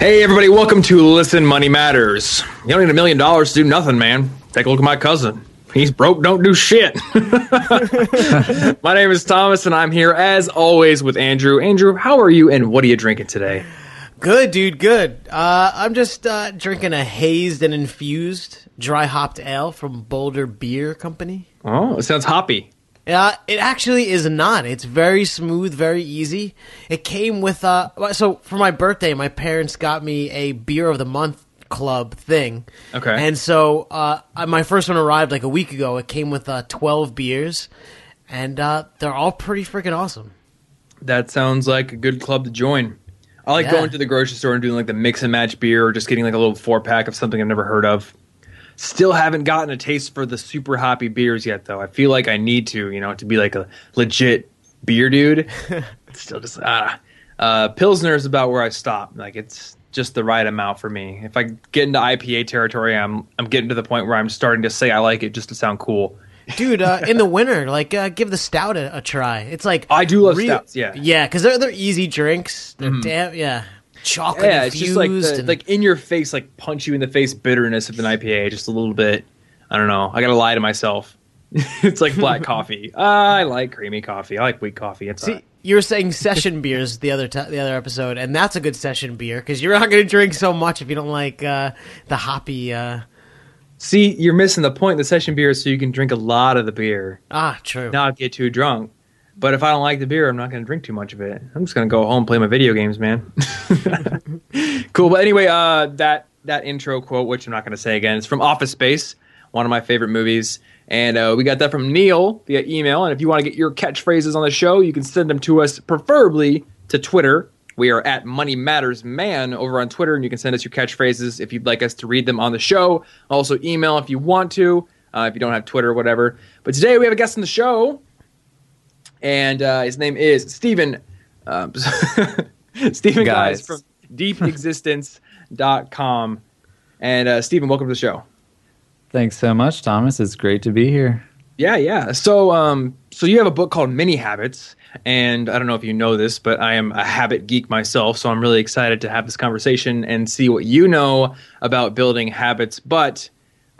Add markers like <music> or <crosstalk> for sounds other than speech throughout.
Hey, everybody, welcome to Listen Money Matters. You don't need a million dollars to do nothing, man. Take a look at my cousin. He's broke, don't do shit. <laughs> my name is Thomas, and I'm here as always with Andrew. Andrew, how are you, and what are you drinking today? Good, dude. Good. Uh, I'm just uh, drinking a hazed and infused dry hopped ale from Boulder Beer Company. Oh, it sounds hoppy. Yeah, it actually is not. It's very smooth, very easy. It came with uh so for my birthday, my parents got me a beer of the month club thing. Okay. And so uh my first one arrived like a week ago. It came with uh 12 beers and uh they're all pretty freaking awesome. That sounds like a good club to join. I like Yeah. going to the grocery store and doing like the mix and match beer or just getting like a little four pack of something I've never heard of. Still haven't gotten a taste for the super hoppy beers yet, though. I feel like I need to, you know, to be like a legit beer dude. <laughs> It's Still just ah, uh, Pilsner is about where I stop. Like it's just the right amount for me. If I get into IPA territory, I'm I'm getting to the point where I'm starting to say I like it just to sound cool. Dude, uh, in the <laughs> winter, like uh, give the stout a, a try. It's like I do love stouts, yeah. Mm-hmm. yeah, because they're they're easy drinks. They're damn yeah, chocolate Yeah, it's just like the, and- like in your face, like punch you in the face bitterness of an IPA, just a little bit. I don't know. I gotta lie to myself. <laughs> it's like black <laughs> coffee. I like creamy coffee. I like weak coffee. It's See, you were saying session <laughs> beers the other ti the other episode, and that's a good session beer because you're not going to drink so much if you don't like uh, the hoppy. Uh, see, you're missing the point. The session beer is so you can drink a lot of the beer, ah, true. not get too drunk. But if I don't like the beer, I'm not going to drink too much of it. I'm just going to go home and play my video games, man. <laughs> cool. But anyway, uh, that that intro quote, which I'm not going to say again, it's from Office Space, one of my favorite movies. And uh, we got that from Neil via email. And if you want to get your catchphrases on the show, you can send them to us, preferably to Twitter. We are at Money Matters Man over on Twitter, and you can send us your catchphrases if you'd like us to read them on the show. Also, email if you want to, uh, if you don't have Twitter or whatever. But today we have a guest on the show, and uh, his name is Stephen. Um, <laughs> Stephen Guise Guise. from deepexistence.com. And uh, Stephen, welcome to the show. Thanks so much, Thomas. It's great to be here. Yeah, yeah. So, um, so you have a book called Mini Habits, and I don't know if you know this, but I am a habit geek myself, so I'm really excited to have this conversation and see what you know about building habits. But,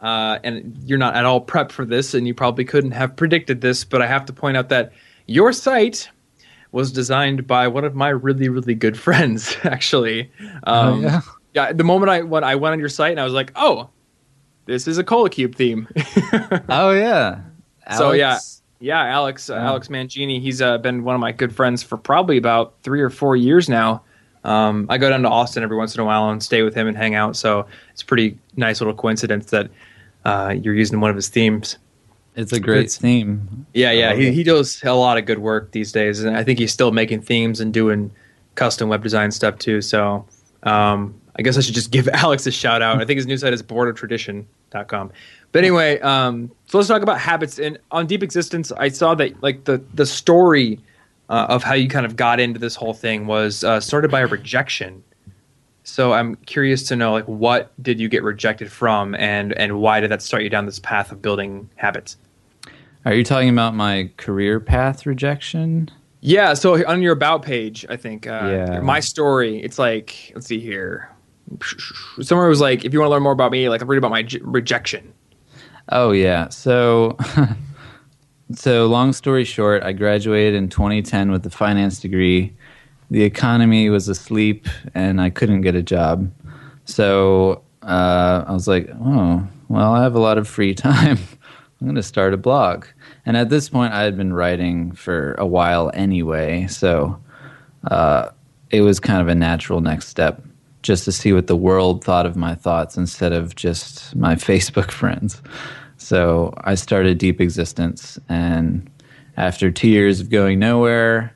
uh, and you're not at all prepped for this, and you probably couldn't have predicted this, but I have to point out that your site was designed by one of my really, really good <laughs> friends, actually. Um, oh, yeah. yeah, the moment I when I went on your site and I was like, oh, this is a Kolakube theme. <laughs> Oh, yeah. So, yeah. Alex? Yeah, Alex, uh, Yeah. Alex Mangini. He's uh, been one of my good friends for probably about three or four years now. Um, I go down to Austin every once in a while and stay with him and hang out. So it's a pretty nice little coincidence that uh, you're using one of his themes. It's a great It's- theme. Yeah, yeah, he, he does a lot of good work these days, and I think he's still making themes and doing custom web design stuff too. So um, I guess I should just give <laughs> Alex a shout out. I think his new site is bordertradition.com. But anyway, um, so let's talk about habits. And on Deep Existence, I saw that like the the story uh, of how you kind of got into this whole thing was uh, started by a rejection. So I'm curious to know like what did you get rejected from, and and why did that start you down this path of building habits? Are you talking about my career path rejection? Yeah, so on your about page, I think uh, Yeah. my story. It's like let's see here. Somewhere it was like, if you want to learn more about me, like read about my j- rejection. Oh, yeah. So, <laughs> so long story short, I graduated in 2010 with a finance degree. The economy was asleep, and I couldn't get a job. So uh, I was like, oh, well, I have a lot of free <laughs> time. I'm going to start a blog. And at this point, I had been writing for a while anyway. So uh, it was kind of a natural next step just to see what the world thought of my thoughts instead of just my <laughs> Facebook friends. So I started Deep Existence. And after two years of going nowhere,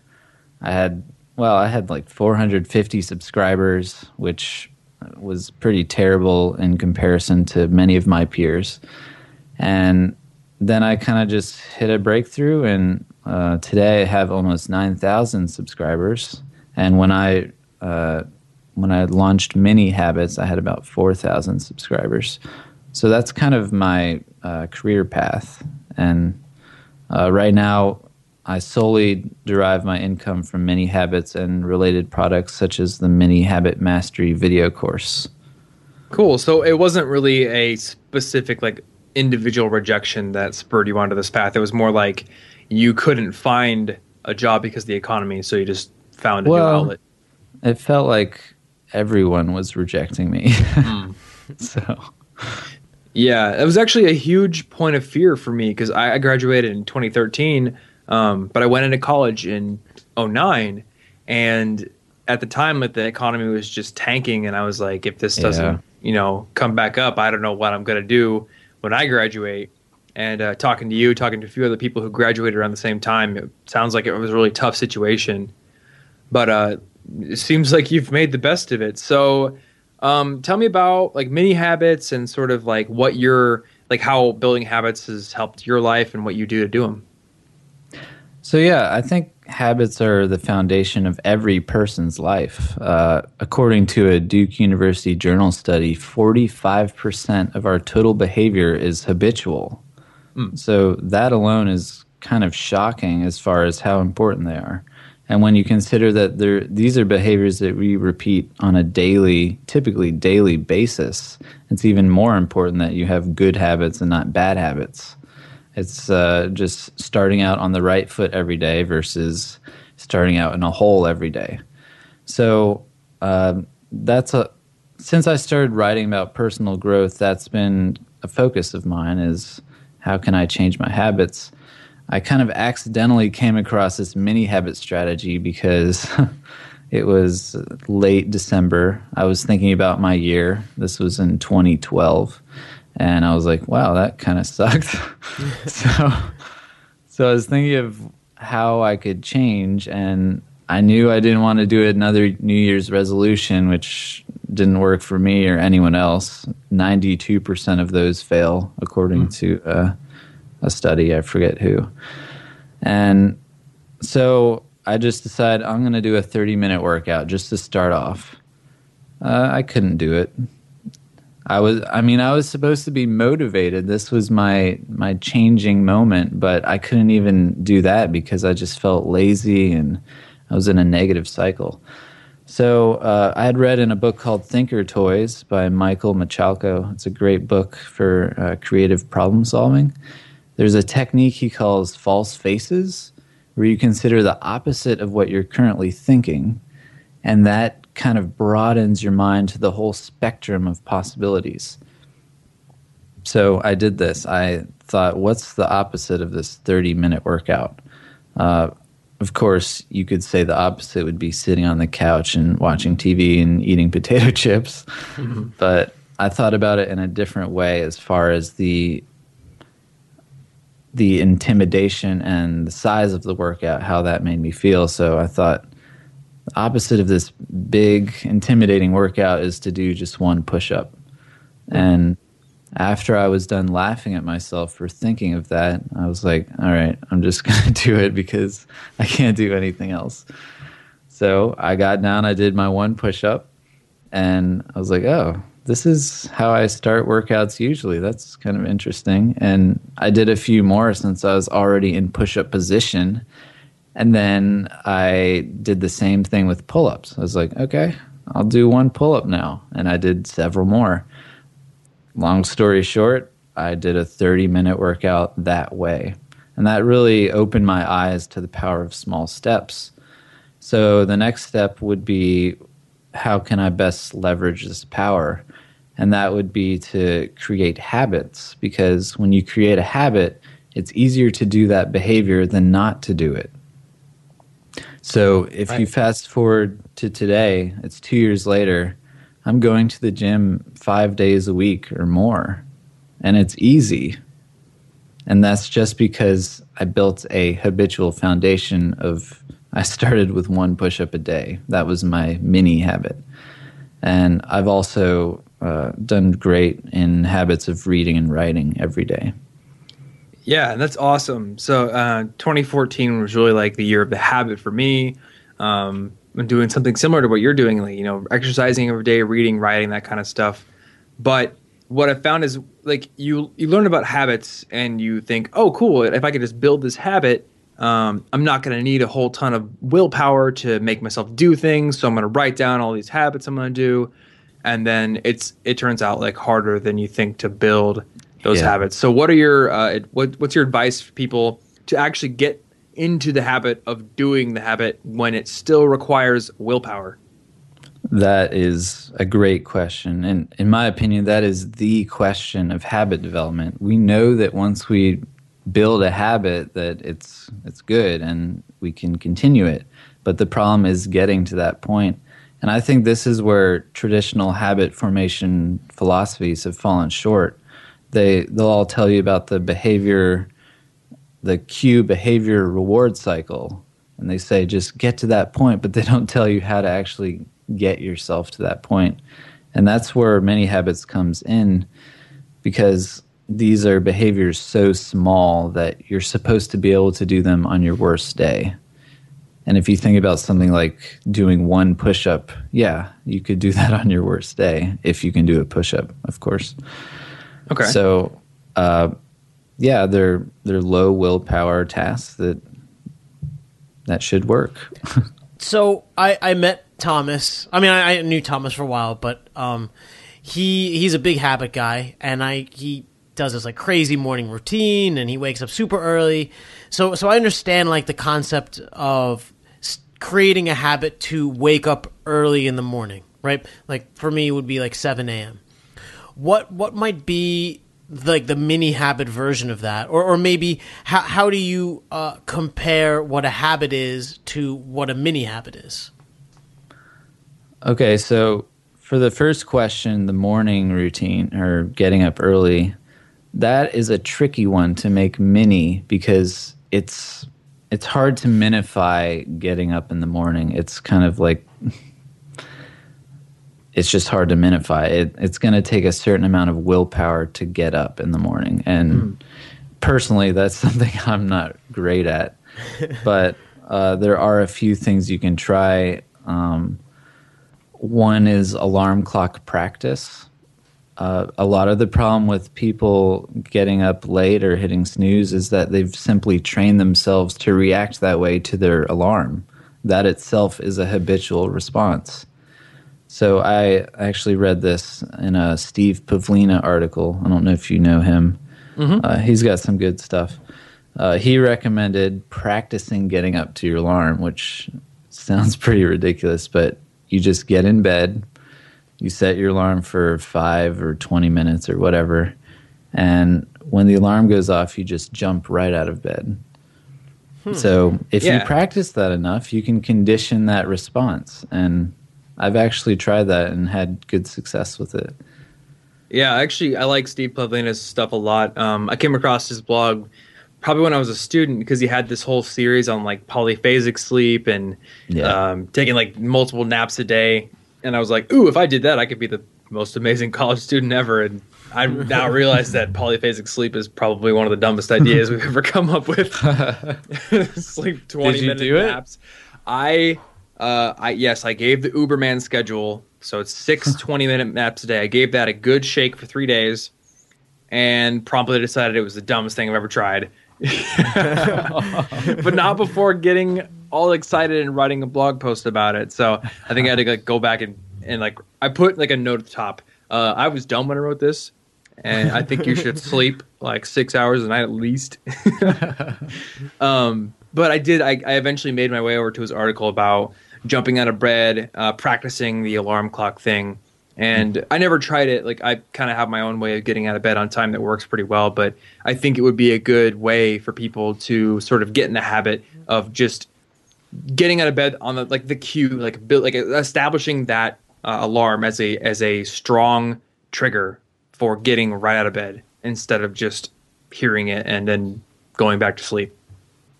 I had, well, I had like 450 subscribers, which was pretty terrible in comparison to many of my peers. And then I kind of just hit a breakthrough, and uh, today I have almost 9,000 subscribers. And when I uh, when I launched Mini Habits, I had about 4,000 subscribers. So that's kind of my uh, career path. And uh, right now, I solely derive my income from Mini Habits and related products such as the Mini Habit Mastery video course. Cool. So it wasn't really a specific like individual rejection that spurred you onto this path. It was more like you couldn't find a job because of the economy, so you just found a Well, new outlet. It felt like everyone was rejecting me. Mm. <laughs> so, Yeah, it was actually a huge point of fear for me because I, I graduated in 2013, um, but I went into college in 09, and at the time, like the economy was just tanking, and I was like, if this doesn't, Yeah. you know, come back up, I don't know what I'm gonna do when I graduate. And uh, talking to you, talking to a few other people who graduated around the same time, it sounds like it was a really tough situation. But uh, it seems like you've made the best of it. So, um, tell me about like mini habits and sort of like what your like how building habits has helped your life and what you do to do them. So yeah, I think habits are the foundation of every person's life. Uh, according to a Duke University Journal study, 45% of our total behavior is habitual. So that alone is kind of shocking as far as how important they are. And when you consider that there, these are behaviors that we repeat on a daily, typically daily basis, it's even more important that you have good habits and not bad habits. It's uh, just starting out on the right foot every day versus starting out in a hole every day. So um, that's a since I started writing about personal growth, that's been a focus of mine. Is how can I change my habits? I kind of accidentally came across this mini habit strategy because <laughs> it was late December. I was thinking about my year. This was in 2012. And I was like, wow, that kind of sucked. so, so I was thinking of how I could change. And I knew I didn't want to do another New Year's resolution, which didn't work for me or anyone else. 92% of those fail, according to uh, a study. I forget who. And so I just decided I'm going to do a 30 minute workout just to start off. Uh, I couldn't do it. I was I mean I was supposed to be motivated. This was my my changing moment, but I couldn't even do that because I just felt lazy and I was in a negative cycle. So uh, I had read in a book called Thinkertoys by Michael Michalko. It's a great book for uh, creative problem solving. There's a technique he calls false faces, where you consider the opposite of what you're currently thinking, and that kind of broadens your mind to the whole spectrum of possibilities. So I did this. I thought, what's the opposite of this 30 minute workout? Uh, of course, you could say the opposite would be sitting on the couch and watching TV and eating <laughs> potato chips. But I thought about it in a different way as far as the the intimidation and the size of the workout, how that made me feel. So I thought opposite of this big, intimidating workout is to do just one push up. And after I was done laughing at myself for thinking of that, I was like, all right, I'm just <laughs> going to do it because I can't do anything else. So I got down, I did my one push up, and I was like, oh, this is how I start workouts usually. That's kind of interesting. And I did a few more since I was already in push up position. And then I did the same thing with pull ups. I was like, okay, I'll do one pull up now. And I did several more. Long story short, I did a 30 minute workout that way. And that really opened my eyes to the power of small steps. So the next step would be how can I best leverage this power? And that would be to create habits because when you create a habit, it's easier to do that behavior than not to do it. So if you fast forward to today, it's two years later, I'm going to the gym five days a week or more, and it's easy. And that's just because I built a habitual foundation of, I started with one push up a day. That was my mini habit. And I've also uh, done great in habits of reading and writing every day. Yeah, that's awesome. So, uh, 2014 was really like the year of the habit for me. Um, I'm doing something similar to what you're doing, like you know, exercising every day, reading, writing, that kind of stuff. But what I found is like you you learn about habits and you think, oh, cool. If I could just build this habit, um, I'm not going to need a whole ton of willpower to make myself do things. So I'm going to write down all these habits I'm going to do, and then it's it turns out like harder than you think to build those Yeah. habits. So what are your uh, what what's your advice for people to actually get into the habit of doing the habit when it still requires willpower? That is a great question. And in my opinion, that is the question of habit development. We know that once we build a habit that it's it's good and we can continue it. But the problem is getting to that point. And I think this is where traditional habit formation philosophies have fallen short. They they'll all tell you about the behavior the cue behavior reward cycle. And they say just get to that point but they don't tell you how to actually get yourself to that point. And that's where mini habits comes in because these are behaviors so small that you're supposed to be able to do them on your worst day. And if you think about something like doing one push-up yeah you could do <laughs> that on your worst day if you can do a push-up of course Okay. so, uh, yeah, they're they're low willpower tasks that that should work. <laughs> So I, I met Thomas. I mean, I, I knew Thomas for a while, but um, he he's a big habit guy, and I he does this like crazy morning routine, and he wakes up super early. So so I understand like the concept of creating a habit to wake up early in the morning, right? Like for me, it would be like seven a.m. What what might be like the mini habit version of that, or or maybe how how do you uh, compare what a habit is to what a mini habit is? okay, so for the first question, the morning routine or getting up early, that is a tricky one to make mini because it's it's hard to minify getting up in the morning. It's kind of like it's just hard to minify. It, it's going to take a certain amount of willpower to get up in the morning. And personally, that's <laughs> something I'm not great at. <laughs> but uh, there are a few things you can try. Um, one is alarm clock practice. Uh, a lot of the problem with people getting up late or hitting snooze is that they've simply trained themselves to react that way to their alarm. That itself is a habitual response. So I actually read this in a Steve Pavlina article. I don't know if you know him. Uh, he's got some good stuff. Uh, he recommended practicing getting up to your alarm, which sounds <laughs> pretty ridiculous, but you just get in bed, you set your alarm for five or 20 minutes or whatever, and when the alarm goes off, you just jump right out of bed. So if Yeah. you practice that enough, you can condition that response. And I've actually tried that and had good success with it. Yeah, actually, I like Steve Pavlina's stuff a lot. Um, I came across his blog probably when I was a student because he had this whole series on like polyphasic sleep and Yeah. um, taking like multiple naps a day. And I was like, ooh, if I did that, I could be the most amazing <laughs> college student ever. And I now realize that polyphasic sleep is probably one of the dumbest <laughs> ideas we've ever come up with. <laughs> sleep 20 Did you minute naps. I uh I yes, I gave the Uberman schedule. So it's six 20 minute naps a day. I gave that a good shake for 3 days and promptly decided it was the dumbest thing I've ever tried. <laughs> but not before getting all excited and writing a blog post about it. So I think I had to like go back and, and like I put like a note at the top. Uh, I was dumb when I wrote this, and I think you should sleep like six hours a night at least. <laughs> <laughs> um, but I did. I, I eventually made my way over to his article about jumping out of bed, uh, practicing the alarm clock thing. And I never tried it. Like I kind of have my own way of getting out of bed on time that works pretty well. But I think it would be a good way for people to sort of get in the habit of just getting out of bed on the like the cue, like build, like establishing that uh, alarm as a as a strong trigger for getting right out of bed instead of just hearing it and then going back to sleep.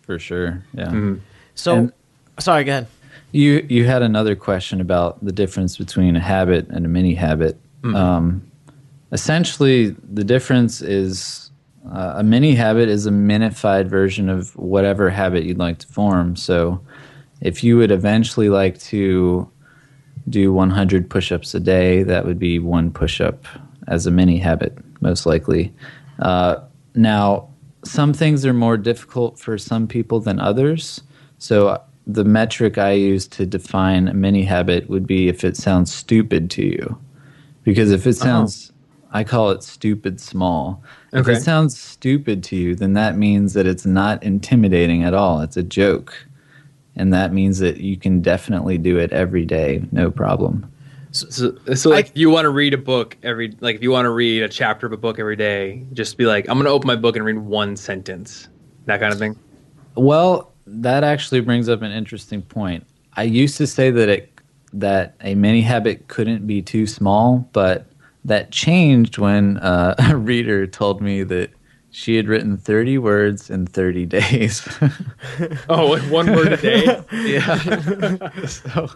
For sure. Yeah. Mm-hmm. So, And- sorry, go ahead. You you had another question about the difference between a habit and a mini habit. Um, essentially, the difference is uh, a mini habit is a minified version of whatever habit you'd like to form. So, if you would eventually like to do 100 push-ups a day, that would be one push-up as a mini habit, most likely. Uh, now, some things are more difficult for some people than others. So the metric I use to define a mini habit would be if it sounds stupid to you. Because if it uh-huh. sounds, I call it stupid small. If it sounds stupid to you, then that means that it's not intimidating at all. It's a joke. And that means that you can definitely do it every day, no problem. So, so like, if you want to read a book every, like, if you want to read a chapter of a book every day, just be like, I'm going to open my book and read one sentence, that kind of thing. Well, that actually brings up an interesting point. I used to say that it that a mini habit couldn't be too small, but that changed when uh, <laughs> a reader told me that she had written 30 words in 30 <laughs> days. <laughs> Oh, like one word a day. yeah. so,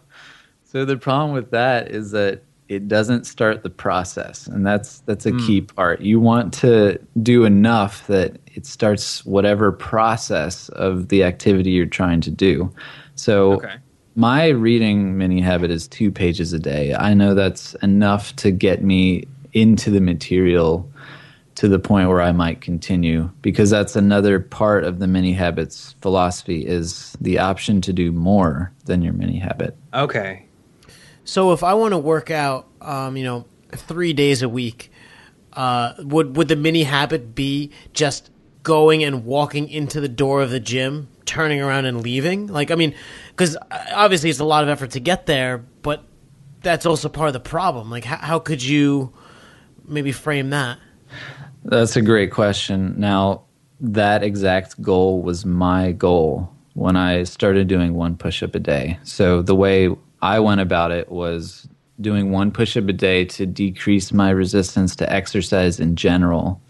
so the problem with that is that it doesn't start the process, and that's that's a hmm. key part. You want to do enough that it starts whatever process of the activity you're trying to do. So. Okay. My reading mini habit is two pages a day. I know that's enough to get me into the material to the point where I might continue because that's another part of the mini habits philosophy is the option to do more than your mini habit. Okay. So if I want to work out, um, you know, three days a week, uh, would would the mini habit be just going and walking into the door of the gym, turning around and leaving? Like, I mean, because obviously it's a lot of effort to get there, but that's also part of the problem. Like, how, how could you maybe frame that? That's a great question. Now, that exact goal was my goal when I started doing one push up a day. So, the way I went about it was doing one push up a day to decrease my resistance to exercise in general.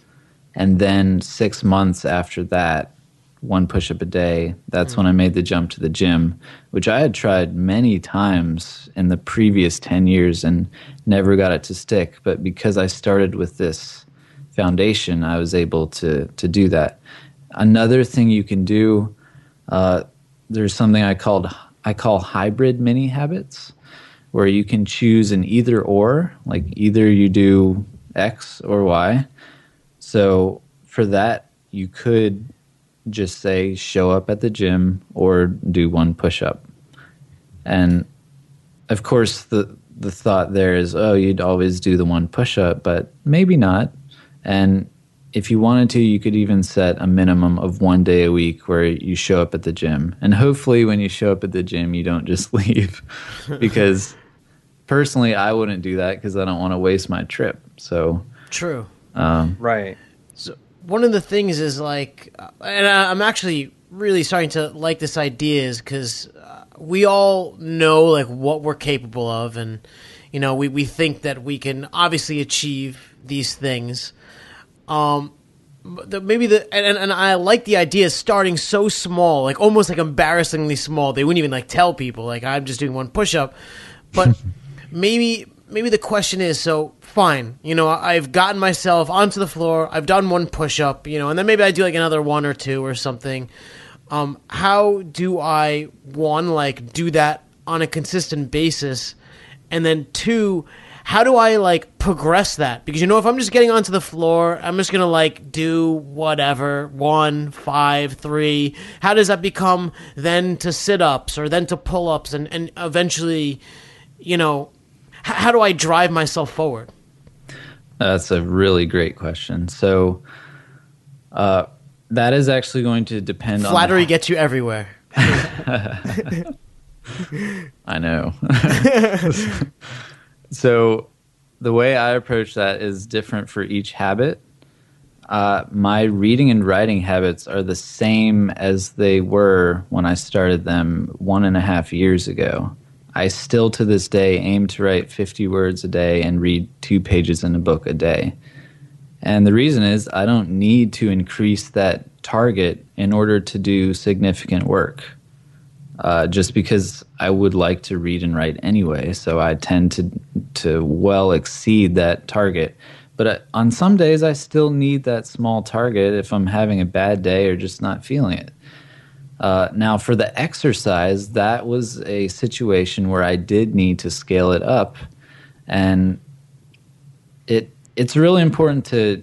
And then six months after that, one push up a day, that's when I made the jump to the gym, which I had tried many times in the previous 10 years and never got it to stick. But because I started with this foundation, I was able to, to do that. Another thing you can do, uh, there's something I called I call hybrid mini habits, where you can choose an either or, like either you do X or Y. So for that, you could just say show up at the gym or do one push up. And of course the the thought there is oh you'd always do the one push up but maybe not. And if you wanted to you could even set a minimum of one day a week where you show up at the gym. And hopefully when you show up at the gym you don't just <laughs> leave because personally I wouldn't do that because I don't want to waste my trip. So True. um, Right. So one of the things is like, uh, and I- I'm actually really starting to like this idea is because uh, we all know like what we're capable of, and you know we we think that we can obviously achieve these things. Um, the, maybe the and, and and I like the idea of starting so small, like almost like embarrassingly small. They wouldn't even like tell people like I'm just doing one push up, but <laughs> maybe maybe the question is so fine you know i've gotten myself onto the floor i've done one push-up you know and then maybe i do like another one or two or something. Um, how do i one like do that on a consistent basis? And then two how do i like progress that because you know if i'm just getting onto the floor i'm just gonna like do whatever one five three how does that become then to sit-ups or then to pull-ups and, and eventually you know h- how do I drive myself forward? That's a really great question. So, uh, that is actually going to depend on Flattery gets you everywhere. <laughs> I know. <laughs> <laughs> so, the way I approach that is different for each habit. Uh, my reading and writing habits are the same as they were when I started them one and a half years ago. I still to this day aim to write 50 words a day and read two pages in a book a day. And the reason is I don't need to increase that target in order to do significant work. Uh, just because I would like to read and write anyway, so I tend to to well exceed that target. But uh, on some days, I still need that small target if I'm having a bad day or just not feeling it. Uh, now, for the exercise, that was a situation where I did need to scale it up, and it it's really important to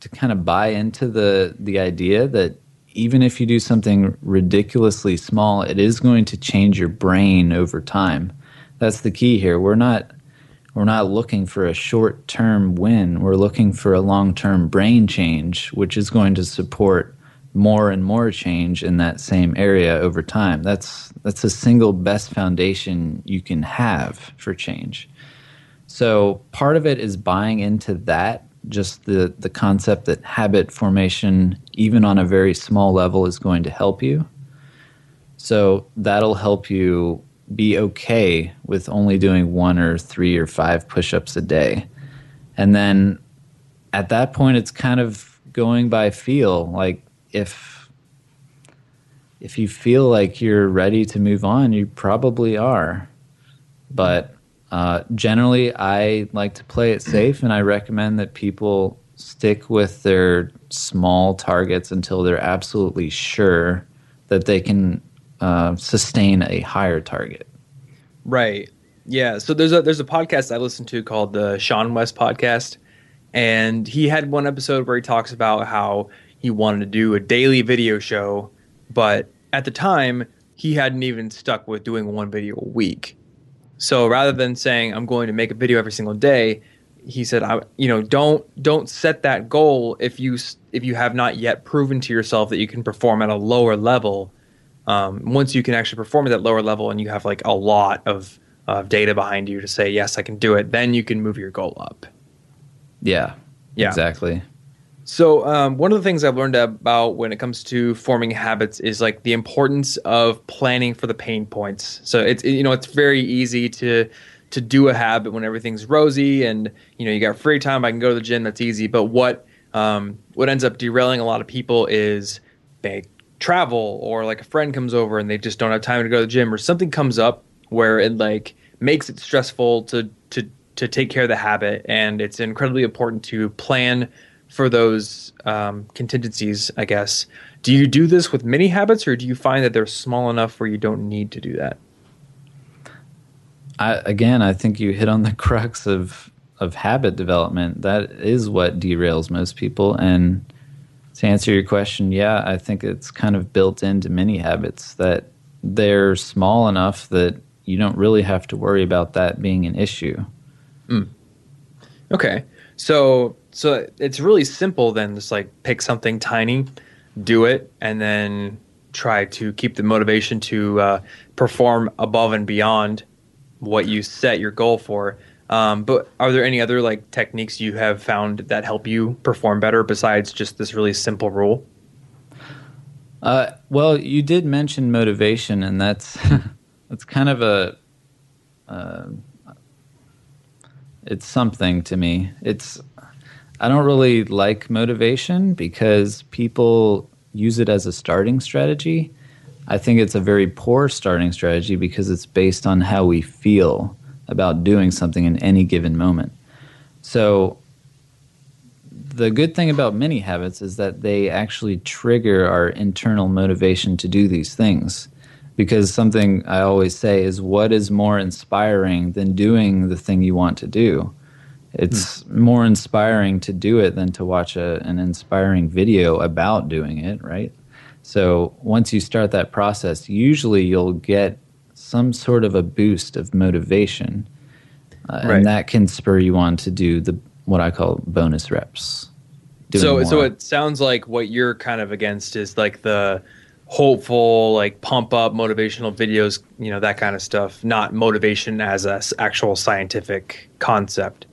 to kind of buy into the the idea that even if you do something ridiculously small, it is going to change your brain over time. That's the key here. We're not we're not looking for a short term win. We're looking for a long term brain change, which is going to support more and more change in that same area over time. That's that's the single best foundation you can have for change. So part of it is buying into that, just the the concept that habit formation, even on a very small level, is going to help you. So that'll help you be okay with only doing one or three or five push-ups a day. And then at that point it's kind of going by feel like if if you feel like you're ready to move on, you probably are. But uh, generally, I like to play it safe, and I recommend that people stick with their small targets until they're absolutely sure that they can uh, sustain a higher target. Right. Yeah. So there's a there's a podcast I listen to called the seanwes podcast, and he had one episode where he talks about how he wanted to do a daily video show, but at the time he hadn't even stuck with doing one video a week. So rather than saying I'm going to make a video every single day, he said, "I you know don't don't set that goal if you if you have not yet proven to yourself that you can perform at a lower level. Um, once you can actually perform at that lower level and you have like a lot of of data behind you to say yes, I can do it, then you can move your goal up." Yeah. Yeah. Exactly. So um, one of the things I've learned about when it comes to forming habits is like the importance of planning for the pain points. So it's you know it's very easy to to do a habit when everything's rosy and you know you got free time. I can go to the gym. That's easy. But what um, what ends up derailing a lot of people is they travel or like a friend comes over and they just don't have time to go to the gym or something comes up where it like makes it stressful to to to take care of the habit and it's incredibly important to plan for those um, contingencies, I guess. Do you do this with mini habits, or do you find that they're small enough where you don't need to do that? I, again, I think you hit on the <laughs> crux of of habit development. That is what derails most people. And to answer your question, yeah, I think it's kind of built into mini habits that they're small enough that you don't really have to worry about that being an issue. Mm. Okay, so so it's really simple then. Just like pick something tiny, do it, and then try to keep the motivation to uh, perform above and beyond what you set your goal for. Um, but are there any other like techniques you have found that help you perform better besides just this really simple rule? Uh, well, you did mention motivation, and that's <laughs> that's kind of a uh, it's something to me. It's I don't really like motivation because people use it as a starting strategy. I think it's a very poor starting strategy because it's based on how we feel about doing something in any given moment. So, the good thing about mini habits is that they actually trigger our internal motivation to do these things. Because something I always say is what is more inspiring than doing the thing you want to do? It's mm. more inspiring to do it than to watch a, an inspiring video about doing it, right? So once you start that process, usually you'll get some sort of a boost of motivation, uh, right. and that can spur you on to do the what I call bonus reps. So, more. so it sounds like what you're kind of against is like the hopeful, like pump up motivational videos, you know, that kind of stuff, not motivation as a actual scientific concept.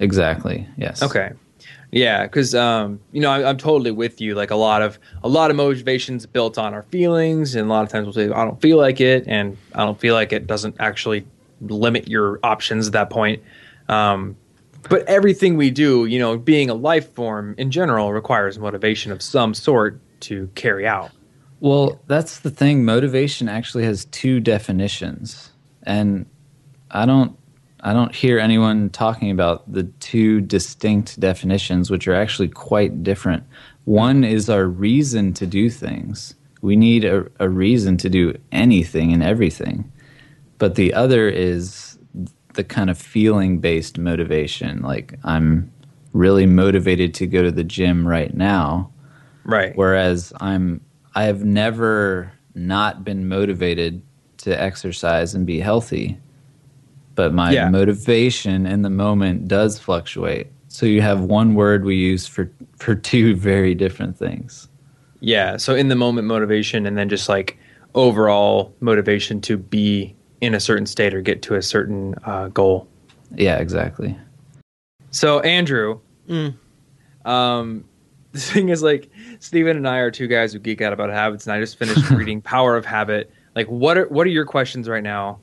Exactly. Yes. Okay. Yeah, because um, you know I, am totally with you. Like a lot of a lot of motivations built on our feelings, and a lot of times we'll say I don't feel like it, and I don't feel like it doesn't actually limit your options at that point. Um, but everything we do, you know, being a life form in general, requires motivation of some sort to carry out. Well, that's the thing. Motivation actually has two definitions, and I don't I don't hear anyone talking about the two distinct definitions, which are actually quite different. One is our reason to do things. We need a, a reason to do anything and everything. But the other is the kind of feeling based motivation. Like, I'm really motivated to go to the gym right now. Right. Whereas I'm I have never not been motivated to exercise and be healthy. But my Yeah. motivation in the moment does fluctuate. So you have one word we use for for two very different things. Yeah. So in the moment motivation and then just like overall motivation to be in a certain state or get to a certain uh, goal. Yeah, exactly. So Andrew, Mm. um, <laughs> the thing is like Steven and I are two guys who geek out about habits, and I just finished <laughs> reading Power of Habit. Like, what are what are your questions right now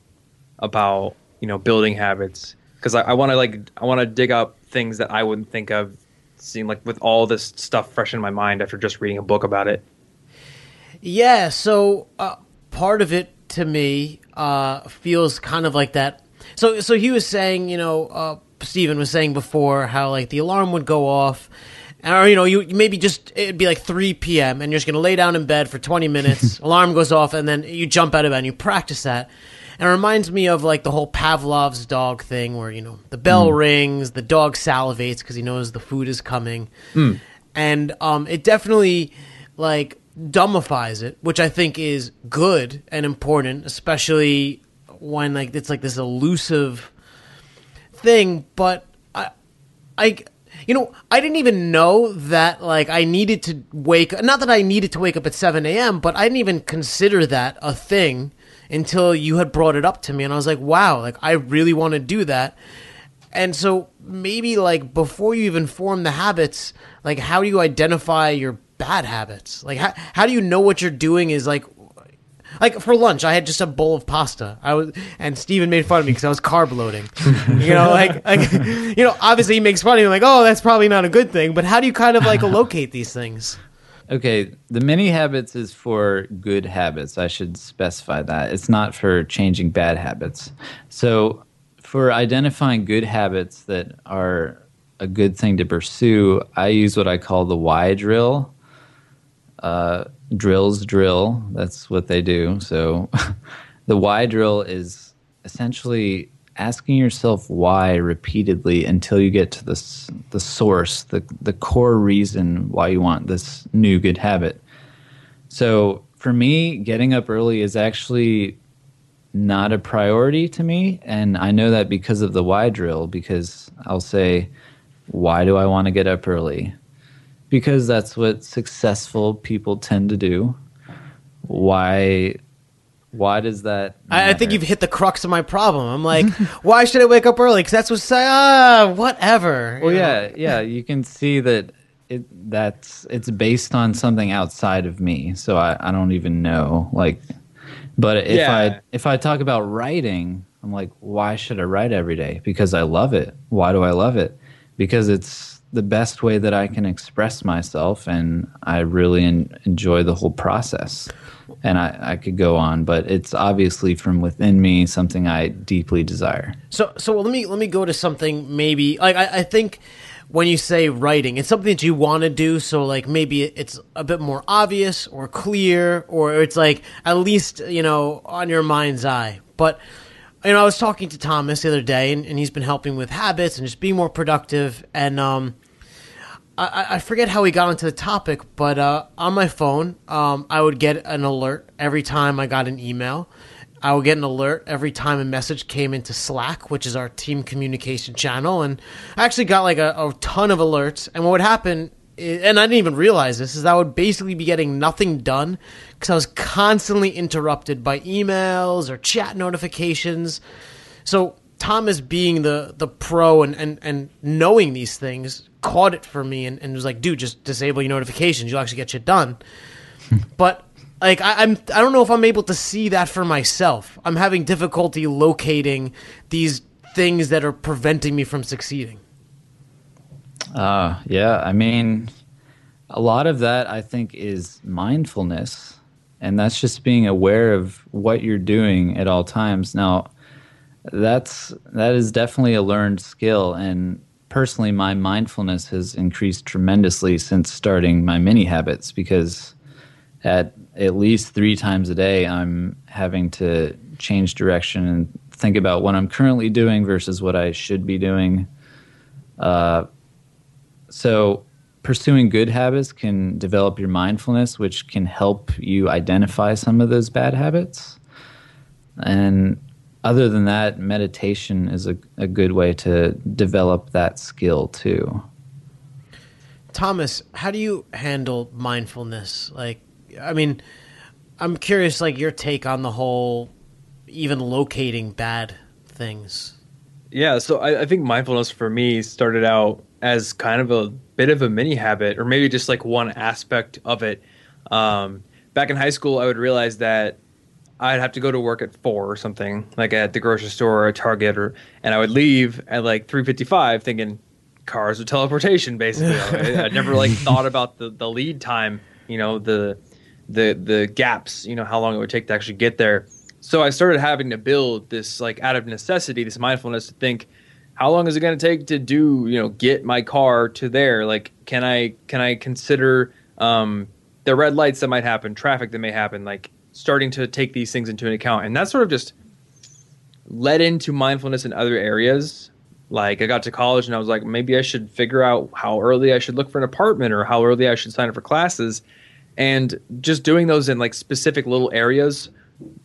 about you know building habits? Because I, I want to like I want to dig up things that I wouldn't think of, seeing like with all this stuff fresh in my mind after just reading a book about it. Yeah, so uh, part of it to me uh, feels kind of like that. So, so he was saying, you know, uh, Stephen was saying before how like the alarm would go off, or you know, you maybe just it'd be like three p.m. and you're just gonna lay down in bed for twenty minutes. <laughs> alarm goes off, and then you jump out of bed and you practice that. And it reminds me of like the whole Pavlov's dog thing, where you know the bell rings, the dog salivates because he knows the food is coming and um, it definitely like dumbifies it, which I think is good and important, especially when like it's like this elusive thing. But I, I, you know, I didn't even know that like I needed to wake. Not that I needed to wake up at seven a.m., but I didn't even consider that a thing until you had brought it up to me, and I was like, wow, like I really want to do that. And so maybe like before you even form the habits, like how do you identify your bad habits? Like how how do you know what you're doing is like like for lunch I had just a bowl of pasta. I was and Steven made fun of me cuz I was carb loading. <laughs> you know, like like <laughs> you know, obviously he makes fun of me like, "Oh, that's probably not a good thing." But how do you kind of like <laughs> locate these things? Okay, the mini habits is for good habits. I should specify that. It's not for changing bad habits. So, for identifying good habits that are a good thing to pursue, I use what I call the why drill. Uh, drills drill. That's what they do. So, <laughs> the why drill is essentially asking yourself why repeatedly until you get to the the source, the the core reason why you want this new good habit. So for me, getting up early is actually not a priority to me, and I know that because of the why drill. Because I'll say, why do I want to get up early? Because that's what successful people tend to do. Why? Why does that? I, I think matter? you've hit the crux of my problem. I'm like, <laughs> why should I wake up early? Because that's what's ah, whatever. Well, you know? yeah, yeah. You can see that it that's it's based on something outside of me, so I, I don't even know. Like, but if Yeah. I if I talk about writing, I'm like, why should I write every day? Because I love it. Why do I love it? Because it's the best way that I can express myself, and I really en- enjoy the whole process. And I, I could go on, but it's obviously from within me something I deeply desire. So so let me let me go to something maybe like I, I think when you say writing, it's something that you want to do. So like maybe it's a bit more obvious or clear, or it's like at least you know on your mind's eye. But you know, I was talking to Thomas the other day, and, and he's been helping with habits and just being more productive. And um, I- I, forget how we got onto the topic, but uh, on my phone, um, I would get an alert every time I got an email. I would get an alert every time a message came into Slack, which is our team communication channel. And I actually got like a, a ton of alerts. And what would happen, i- and I didn't even realize this, is I would basically be getting nothing done because I was constantly interrupted by emails or chat notifications. So Thomas being the the pro and, and, and knowing these things caught it for me and, and was like, dude, just disable your notifications. You'll actually get shit done. <laughs> but like I, I'm I don't know if I'm able to see that for myself. I'm having difficulty locating these things that are preventing me from succeeding. Uh, yeah, I mean, a lot of that I think is mindfulness, and that's just being aware of what you're doing at all times. Now, that's that is definitely a learned skill, and personally, my mindfulness has increased tremendously since starting my mini habits because at at least three times a day, I'm having to change direction and think about what I'm currently doing versus what I should be doing. Uh, so pursuing good habits can develop your mindfulness, which can help you identify some of those bad habits. And other than that, meditation is a, a good way to develop that skill too. Thomas, how do you handle mindfulness? Like, I mean, I'm curious, like your take on the whole, even locating bad things. Yeah, so I, I think mindfulness for me started out as kind of a bit of a mini habit, or maybe just like one aspect of it. Um, back in high school, I would realize that I'd have to go to work at four or something, like at the grocery store or a Target, or and I would leave at like three fifty-five, thinking cars with teleportation. Basically, <laughs> I, I never like thought about the the lead time, you know, the the the gaps, you know, how long it would take to actually get there. So I started having to build this like out of necessity, this mindfulness to think, how long is it going to take to do, you know, get my car to there? Like, can I can I consider um, the red lights that might happen, traffic that may happen, like starting to take these things into an account, and that sort of just led into mindfulness in other areas. Like I got to college and I was like, maybe I should figure out how early I should look for an apartment or how early I should sign up for classes. And just doing those in like specific little areas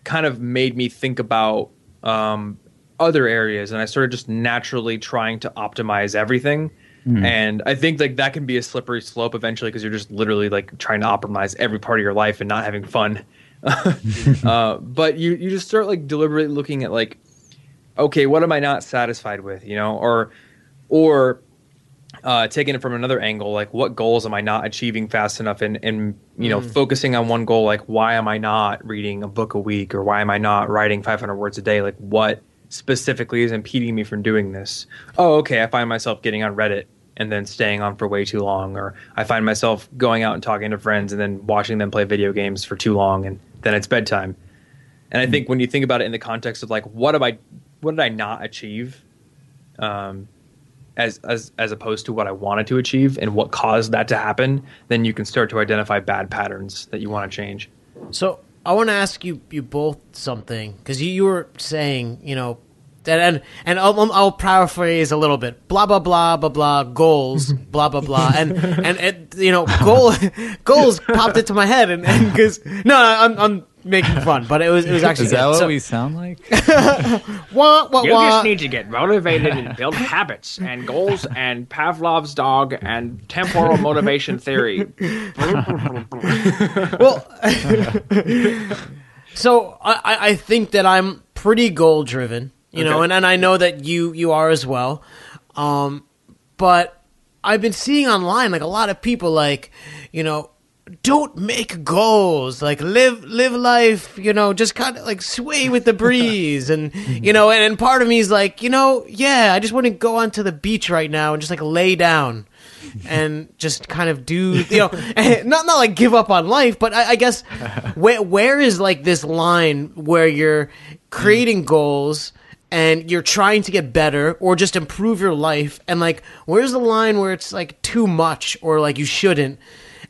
kind of made me think about um, other areas. And I started just naturally trying to optimize everything. Mm. And I think like that can be a slippery slope eventually because you're just literally like trying to optimize every part of your life and not having fun. <laughs> uh, but you you just start like deliberately looking at like, okay, what am I not satisfied with, you know, or or uh, taking it from another angle, like what goals am I not achieving fast enough, and and you know mm. focusing on one goal, like why am I not reading a book a week, or why am I not writing 500 words a day, like what specifically is impeding me from doing this? Oh, okay, I find myself getting on Reddit and then staying on for way too long, or I find myself going out and talking to friends and then watching them play video games for too long, and then it's bedtime. And I think when you think about it in the context of like, what have I, what did I not achieve, um, as as as opposed to what I wanted to achieve and what caused that to happen, then you can start to identify bad patterns that you want to change. So I want to ask you you both something because you, you were saying you know and and I'll, um, I'll, paraphrase a little bit. Blah blah blah blah blah goals. <laughs> blah blah blah. And and it, you know goal <laughs> goals popped into my head and because no I'm I'm making fun, but it was it was actually is that good. what so, we sound like? <laughs> wah, wah, you wah. just need to get motivated and build habits and goals and Pavlov's dog and temporal motivation theory. well, so I I think that I'm pretty goal driven you know, and, and I know that you you are as well. Um, but I've been seeing online like a lot of people like, you know, don't make goals. Like live live life you know just kind of like sway with the <laughs> breeze. And you know and, and part of me is like you know yeah i just want to go onto the beach right now and just like lay down <laughs> and just kind of do you know <laughs> not not like give up on life but i, I guess where where is like this line where you're creating goals and you're trying to get better or just improve your life and like where's the line where it's like too much or like you shouldn't?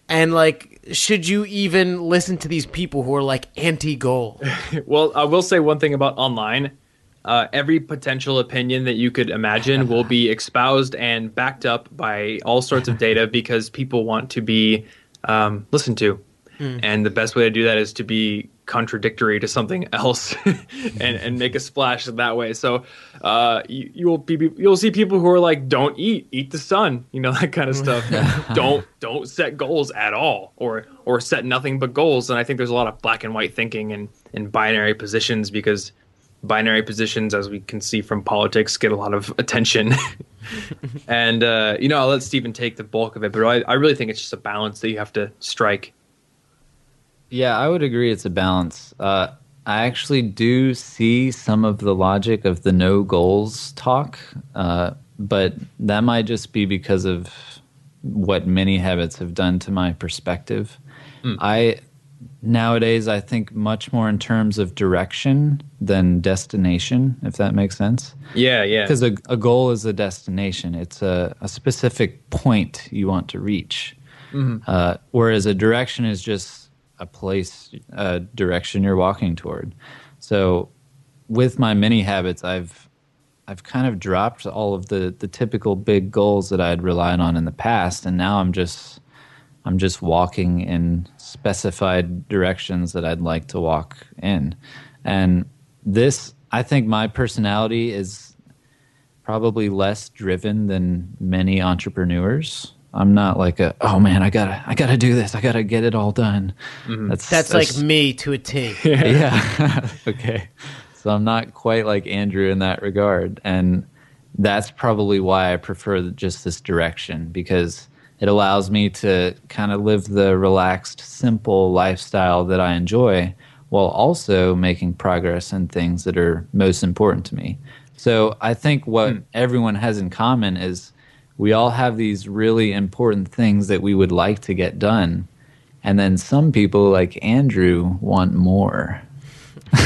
And like should you even listen to these people who are like anti-goal? <laughs> Well i will say one thing about online. Uh, every potential opinion that you could imagine will be <laughs> espoused and backed up by all sorts of data because people want to be um, listened to. Mm. and the best way to do that is to be contradictory to something <laughs> else and, and make a splash that way. So uh, you, you will be you'll see people who are like, don't eat, eat the sun, you know <laughs> that kind of stuff. <laughs> don't don't set goals at all, or or set nothing but goals. And I think there's a lot of black and white thinking and and binary positions because binary positions, as we can see from politics, get a lot of attention. and uh, you know, I'll let Stephen take the bulk of it, but I, I really think it's just a balance that you have to strike yeah, I would agree it's a balance. Uh, I actually do see some of the logic of the no goals talk, uh, but that might just be because of what mini habits have done to my perspective. Mm. I nowadays I think much more in terms of direction than destination, if that makes sense. Yeah, yeah. Because a, a, goal is a destination; it's a, a, specific point you want to reach. Mm-hmm. Uh, whereas a direction is just a place, a direction you're walking toward. So with my mini habits, I've I've kind of dropped all of the the typical big goals that I'd relied on in the past, and now I'm just I'm just walking in specified directions that I'd like to walk in. And this, I think my personality is probably less driven than many entrepreneurs. I'm not like a oh man, I gotta I gotta do this, I gotta get it all done. Mm-hmm. That's, that's like me to a T. <laughs> yeah. <laughs> <laughs> okay. So I'm not quite like Andrew in that regard. And that's probably why I prefer just this direction because it allows me to kind of live the relaxed, simple lifestyle that I enjoy while also making progress in things that are most important to me. So I think what mm. everyone has in common is we all have these really important things that we would like to get done. And then some people, like Andrew, want more. <laughs>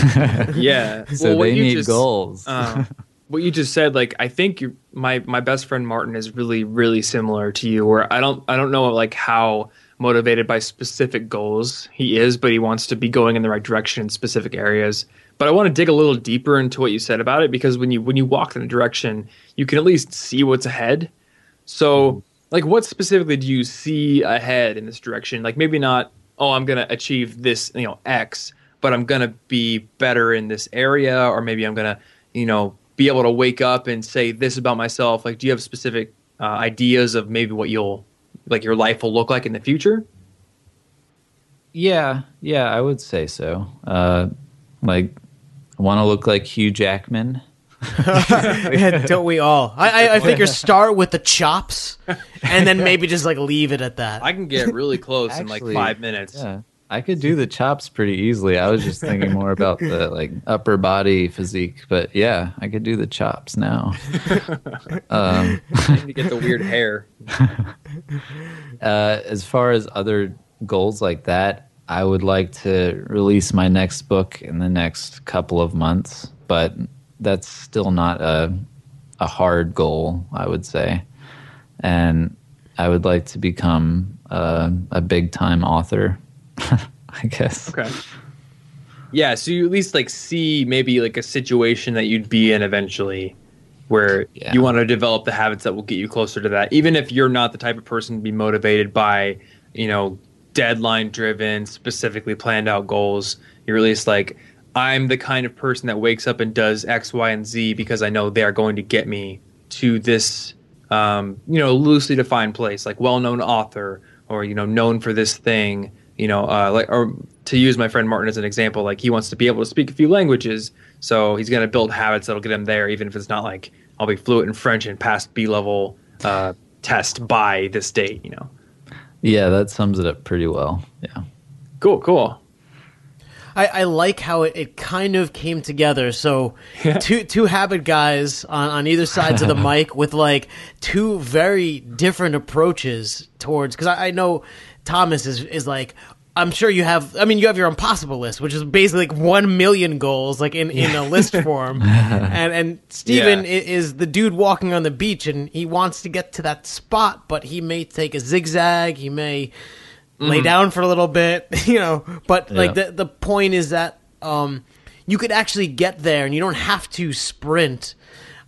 yeah. <laughs> so well, they need just, goals. Uh, <laughs> what you just said, like I think my my best friend Martin is really really similar to you. Where I don't I don't know like how motivated by specific goals he is, but he wants to be going in the right direction in specific areas. But I want to dig a little deeper into what you said about it because when you when you walk in a direction, you can at least see what's ahead. So, mm-hmm. like, what specifically do you see ahead in this direction? Like, maybe not. Oh, I'm gonna achieve this, you know, X, but I'm gonna be better in this area, or maybe I'm gonna, you know, be able to wake up and say this about myself? Like, do you have specific uh, ideas of maybe what you'll like your life will look like in the future? Yeah, yeah, I would say so. Uh, like, I want to look like Hugh Jackman. Yeah, don't we all? I, I, I figure <laughs> start with the chops, and then maybe just like leave it at that. I can get really close Actually, in like five minutes. Yeah. I could do the chops pretty easily. I was just thinking more about the like upper body physique, but yeah, I could do the chops now. <laughs> um, to get the weird hair. <laughs> Uh, as far as other goals like that, I would like to release my next book in the next couple of months, but that's still not a a hard goal, I would say. And I would like to become a, a big time author <laughs> I guess. Okay. Yeah, so you at least like see maybe like a situation that you'd be in eventually where yeah. you want to develop the habits that will get you closer to that. Even if you're not the type of person to be motivated by, you know, deadline driven, specifically planned out goals, you're at least like, I'm the kind of person that wakes up and does X, Y, and Z because I know they are going to get me to this, um, you know, loosely defined place, like well known author or, you know, known for this thing you know, uh, like or to use my friend Martin as an example, like he wants to be able to speak a few languages, so he's going to build habits that'll get him there, even if it's not like I'll be fluent in French and pass B level uh, test by this date. You know. Yeah, that sums it up pretty well. Yeah. Cool. Cool. I, I like how it, it kind of came together. So yeah. two two habit guys on, on either sides of the <laughs> mic with like two very different approaches towards because I, I know Thomas is is like, I'm sure you have. I mean, you have your impossible list, which is basically like one million goals, like in, in a list form. <laughs> and and Steven yeah. is the dude walking on the beach, and he wants to get to that spot, but he may take a zigzag. He may mm. lay down for a little bit, <laughs> you know. But yeah. like the the point is that um, you could actually get there, and you don't have to sprint.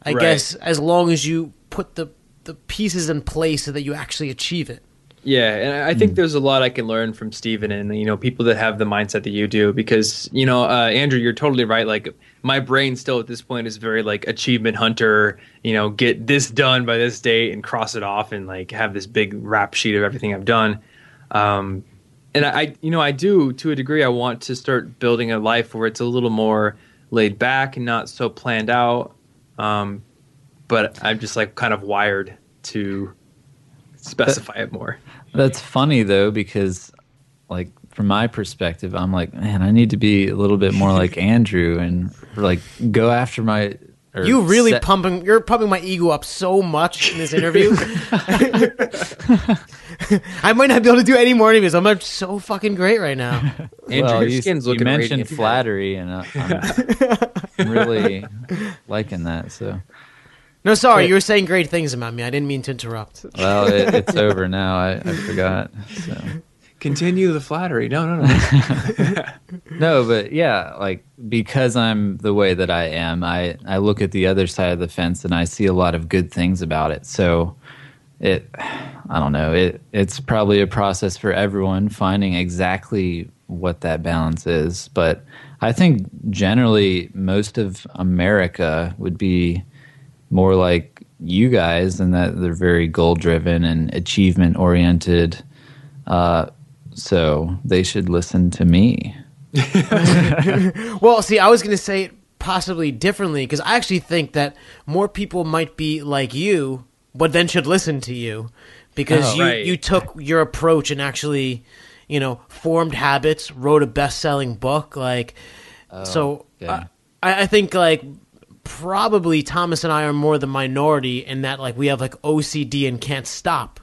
I right. guess as long as you put the the pieces in place so that you actually achieve it. Yeah, and I think mm. there's a lot I can learn from Steven and you know people that have the mindset that you do because you know uh, Andrew, you're totally right. Like my brain still at this point is very like achievement hunter. You know, get this done by this date and cross it off and like have this big rap sheet of everything I've done. Um, and I, you know, I do to a degree. I want to start building a life where it's a little more laid back and not so planned out. Um, but I'm just like kind of wired to specify it more. That's funny though because like from my perspective, I'm like, man, I need to be a little bit more like <laughs> Andrew and like go after my. You really set- pumping? You're pumping my ego up so much in this interview. <laughs> I might not be able to do any more interviews. I'm so fucking great right now. <laughs> Andrew, well, your you, skin's you mentioned radiant. flattery, and uh, I'm, I'm really <laughs> liking that. So no, sorry, you were saying great things about me. I didn't mean to interrupt. Well, it, it's over now. I, I forgot. So. Continue the flattery. No, no, no. <laughs> No, but yeah, like because I'm the way that I am, I I look at the other side of the fence and I see a lot of good things about it. So it I don't know, it it's probably a process for everyone finding exactly what that balance is, but I think generally most of America would be more like you guys in that they're very goal driven and achievement oriented. Uh, so they should listen to me. <laughs> Well, see, I was going to say it possibly differently because I actually think that more people might be like you, but then should listen to you because Oh, you right. you took your approach and actually, you know, formed habits, wrote a best selling book, like. Oh, so yeah. I, I think like probably Thomas and I are more the minority in that like we have like OCD and can't stop,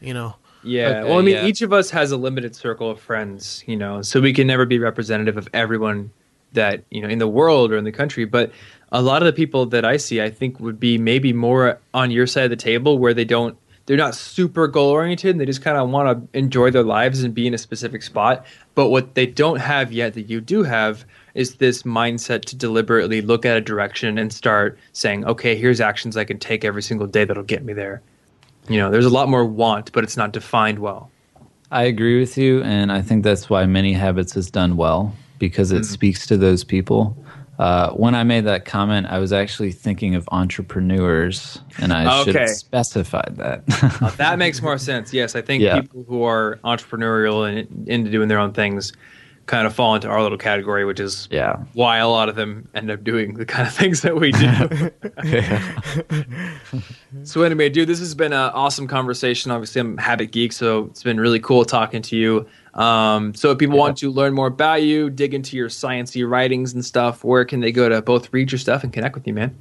you know. Yeah. Okay, well, I mean, yeah. each of us has a limited circle of friends, you know, so we can never be representative of everyone that, you know, in the world or in the country. But a lot of the people that I see, I think would be maybe more on your side of the table where they don't, they're not super goal oriented and they just kind of want to enjoy their lives and be in a specific spot. But what they don't have yet that you do have is this mindset to deliberately look at a direction and start saying, okay, here's actions I can take every single day that'll get me there. You know, there's a lot more want, but it's not defined well. I agree with you, and I think that's why Mini Habits has done well because it speaks to those people. Uh, when I made that comment, I was actually thinking of entrepreneurs, and I should Okay. have specified that. Uh, <laughs> that makes more sense. Yes, I think Yeah. people who are entrepreneurial and into doing their own things kind of fall into our little category, which is yeah. why a lot of them end up doing the kind of things that we do. <laughs> so anyway, dude, this has been an awesome conversation. Obviously, I'm a habit geek, so it's been really cool talking to you. Um, so if people want to learn more about you, dig into your sciencey writings and stuff, where can they go to both read your stuff and connect with you, man?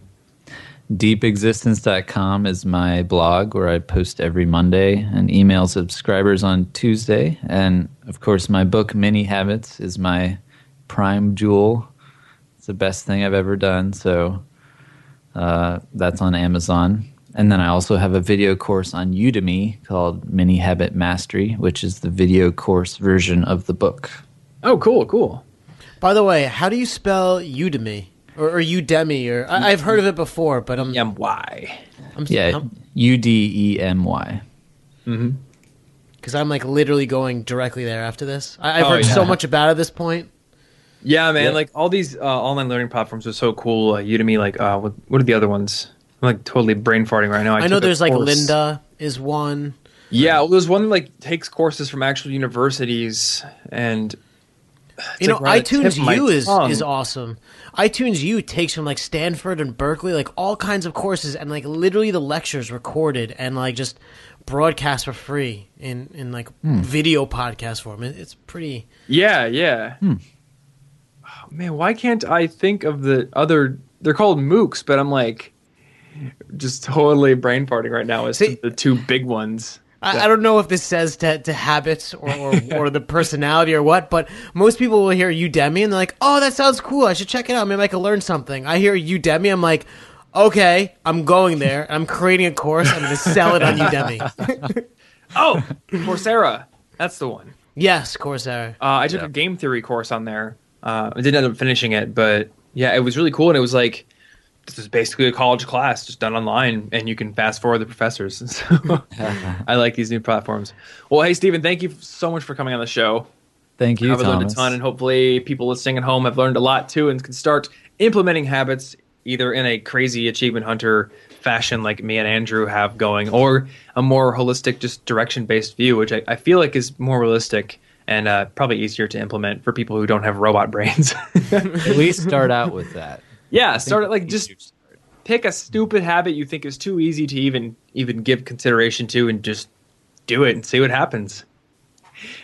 Deepexistence.com is my blog where I post every Monday and email subscribers on Tuesday. And of course, my book, Mini Habits, is my prime jewel. It's the best thing I've ever done. So uh, that's on Amazon. And then I also have a video course on Udemy called Mini Habit Mastery, which is the video course version of the book. Oh, cool, cool. By the way, how do you spell Udemy or, or Udemy? Or I, I've heard of it before, but I'm M Y. I'm Yeah, I'm, U D E M Y. because I'm like literally going directly there after this. I, I've Oh, heard yeah. so much about it at this point. Yeah, man. Yeah. Like all these uh, online learning platforms are so cool. Uh, Udemy, like, uh, what, what are the other ones? I'm like totally brain farting right now. I, know there's like Lynda is one. Yeah, well, there's one that like takes courses from actual universities, and You like know, right at the tip iTunes U is tongue. is awesome. iTunes U takes from like Stanford and Berkeley, like all kinds of courses, and like literally the lectures recorded and like just broadcast for free in in like Hmm. video podcast form. It, it's pretty. yeah, yeah. Oh, man, why can't I think of the other? They're called MOOCs, but I'm like just totally brain farting right now as See- to the two big ones. I, I don't know if this says to, to habits or, or, <laughs> or the personality or what, but most people will hear Udemy and they're like, "Oh, that sounds cool. I should check it out. Maybe I could learn something." I hear Udemy, I'm like, "Okay, I'm going there. I'm creating a course. I'm going to sell it on Udemy." <laughs> Oh, Coursera. That's the one. yes, Coursera. Uh, I took a game theory course on there. Uh, I didn't end up finishing it, but yeah, it was really cool. And it was like, this is basically a college class just done online, and you can fast forward the professors. <laughs> So <laughs> I like these new platforms. Well, hey, stephen thank you so much for coming on the show. Thank you, I've learned a ton, and hopefully, people listening at home have learned a lot too and can start implementing habits either in a crazy achievement hunter fashion like me and Andrew have going, or a more holistic, just direction based view, which I, I feel like is more realistic and uh, probably easier to implement for people who don't have robot brains. <laughs> At least start out with that. Yeah, start it like just pick a stupid habit you think is too easy to even even give consideration to and just do it and see what happens.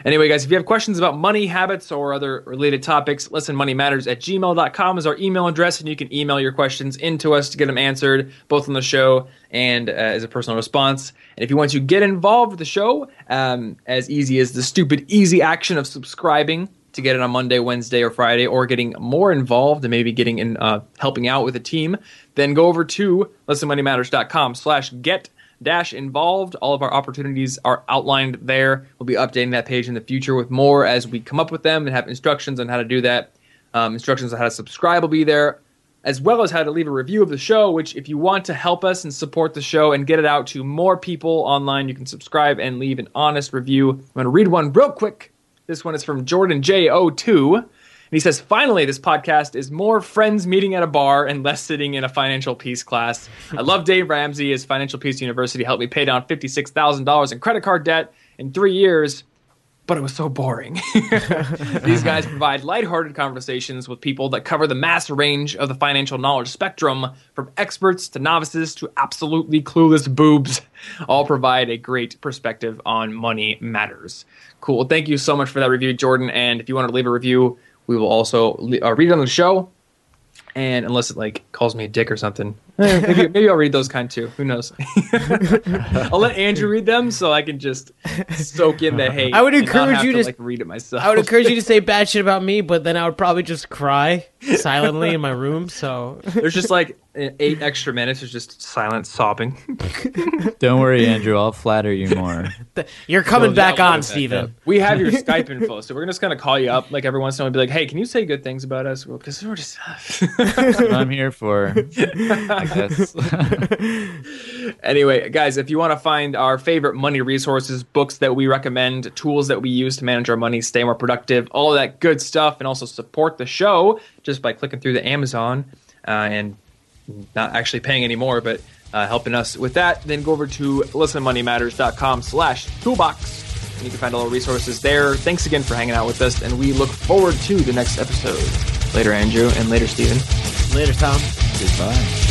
Anyway, guys, if you have questions about money, habits, or other related topics, listen, money matters at gmail.com is our email address, and you can email your questions into us to get them answered, both on the show and uh, as a personal response. And if you want to get involved with the show, um, as easy as the stupid easy action of subscribing to get it on Monday, Wednesday, or Friday, or getting more involved and maybe getting in, uh, helping out with a team, then go over to listenmoneymatters.com slash get dash involved. All of our opportunities are outlined there. We'll be updating that page in the future with more as we come up with them and have instructions on how to do that. Um, instructions on how to subscribe will be there, as well as how to leave a review of the show. Which, if you want to help us and support the show and get it out to more people online, you can subscribe and leave an honest review. I'm going to read one real quick. This one is from Jordan J02. And he says, finally, this podcast is more friends meeting at a bar and less sitting in a financial peace class. I <laughs> love Dave Ramsey. His Financial Peace University helped me pay down $56,000 in credit card debt in three years, but it was so boring. <laughs> These guys <laughs> provide lighthearted conversations with people that cover the mass range of the financial knowledge spectrum, from experts to novices to absolutely clueless boobs. All provide a great perspective on money matters. Cool. Well, Thank you so much for that review, Jordan. And if you want to leave a review, we will also uh, read it on the show. And unless it like calls me a dick or something, <laughs> maybe maybe I'll read those kind too. Who knows? <laughs> <laughs> I'll let Andrew read them so I can just soak in the hate. I would encourage you to to- like read it myself. I would encourage you to say bad shit about me, but then I would probably just cry silently in my room. So There's just like eight extra minutes of just silent sobbing. Don't worry, Andrew. I'll flatter you more. you're coming Well, back yeah, on, we'll- Steven. We have your Skype info, so we're just gonna call you up like every once in a while and be like, "Hey, can you say good things about us?" Because we're just. That's I'm here for. I guess. <laughs> anyway, guys, if you want to find our favorite money resources, books that we recommend, tools that we use to manage our money, stay more productive, all of that good stuff, and also support the show just by clicking through the Amazon uh, and not actually paying any more, but uh, helping us with that, then go over to listenmoneymatters.com slash toolbox. And you can find all the resources there. Thanks again for hanging out with us, and we look forward to the next episode. Later, Andrew, and later, Steven. Later, Tom. Goodbye.